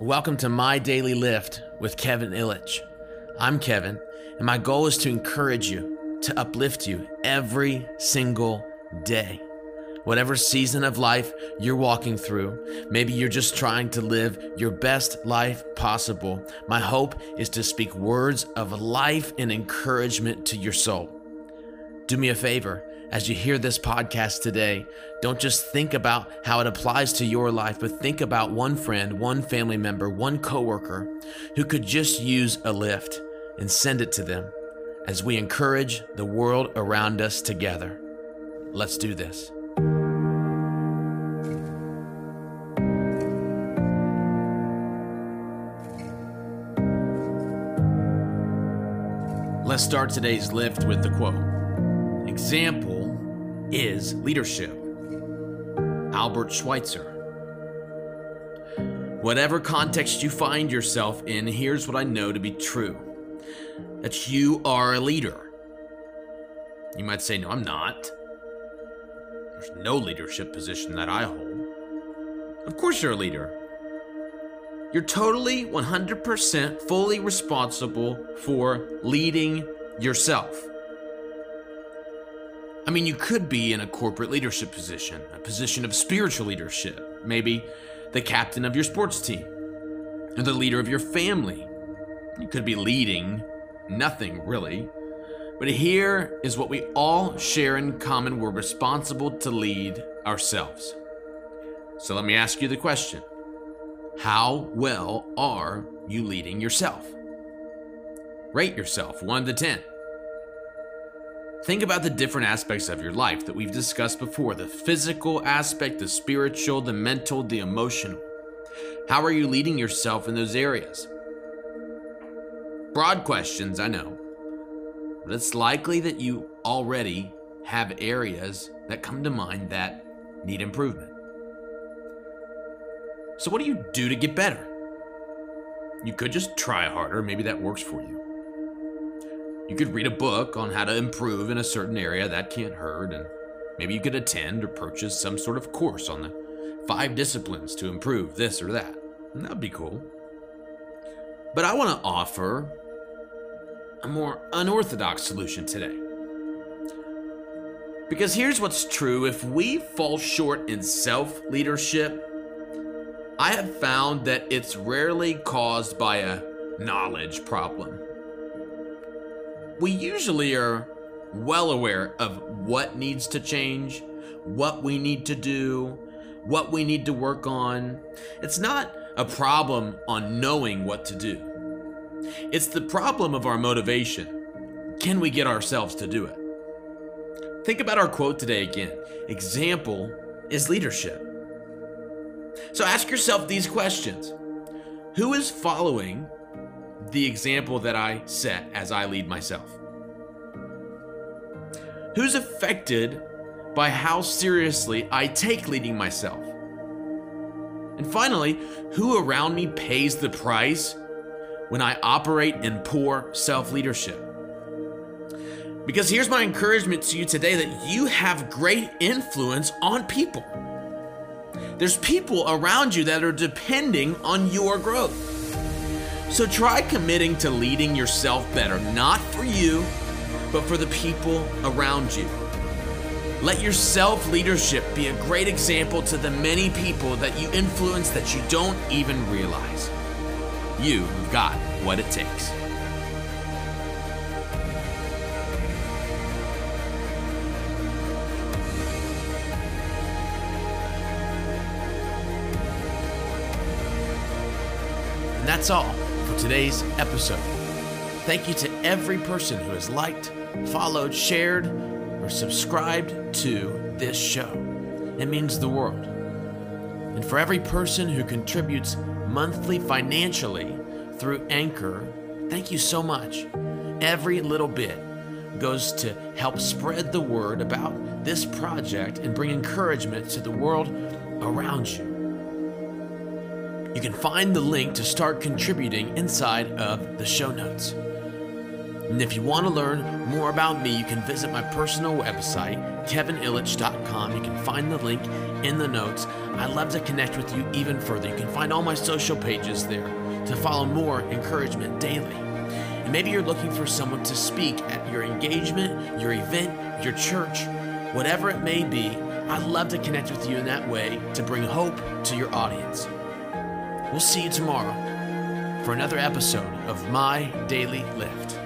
Welcome to My Daily Lift with Kevin Illich. I'm Kevin, and my goal is to encourage you, to uplift you every single day. Whatever season of life you're walking through, maybe you're just trying to live your best life possible. My hope is to speak words of life and encouragement to your soul. Do me a favor as you hear this podcast today, don't just think about how it applies to your life, but think about one friend, one family member, one coworker who could just use a lift and send it to them as we encourage the world around us together. Let's do this. Let's start today's lift with the quote Example is leadership. Albert Schweitzer. Whatever context you find yourself in, here's what I know to be true that you are a leader. You might say, No, I'm not. There's no leadership position that I hold. Of course, you're a leader. You're totally 100% fully responsible for leading yourself. I mean, you could be in a corporate leadership position, a position of spiritual leadership, maybe the captain of your sports team, or the leader of your family. You could be leading nothing really. But here is what we all share in common we're responsible to lead ourselves. So let me ask you the question How well are you leading yourself? Rate yourself 1 to 10. Think about the different aspects of your life that we've discussed before the physical aspect, the spiritual, the mental, the emotional. How are you leading yourself in those areas? Broad questions, I know, but it's likely that you already have areas that come to mind that need improvement. So, what do you do to get better? You could just try harder, maybe that works for you. You could read a book on how to improve in a certain area, that can't hurt, and maybe you could attend or purchase some sort of course on the five disciplines to improve this or that. And that'd be cool. But I want to offer a more unorthodox solution today. Because here's what's true if we fall short in self leadership, I have found that it's rarely caused by a knowledge problem we usually are well aware of what needs to change, what we need to do, what we need to work on. It's not a problem on knowing what to do. It's the problem of our motivation. Can we get ourselves to do it? Think about our quote today again. Example is leadership. So ask yourself these questions Who is following the example that I set as I lead myself? Who's affected by how seriously I take leading myself? And finally, who around me pays the price when I operate in poor self leadership? Because here's my encouragement to you today that you have great influence on people. There's people around you that are depending on your growth. So try committing to leading yourself better, not for you, but for the people around you. Let your self leadership be a great example to the many people that you influence that you don't even realize. You've got what it takes. And that's all today's episode. Thank you to every person who has liked, followed, shared, or subscribed to this show. It means the world. And for every person who contributes monthly financially through Anchor, thank you so much. Every little bit goes to help spread the word about this project and bring encouragement to the world around you. You can find the link to start contributing inside of the show notes. And if you want to learn more about me, you can visit my personal website, kevinillich.com. You can find the link in the notes. I'd love to connect with you even further. You can find all my social pages there to follow more encouragement daily. And maybe you're looking for someone to speak at your engagement, your event, your church, whatever it may be. I'd love to connect with you in that way to bring hope to your audience. We'll see you tomorrow for another episode of My Daily Lift.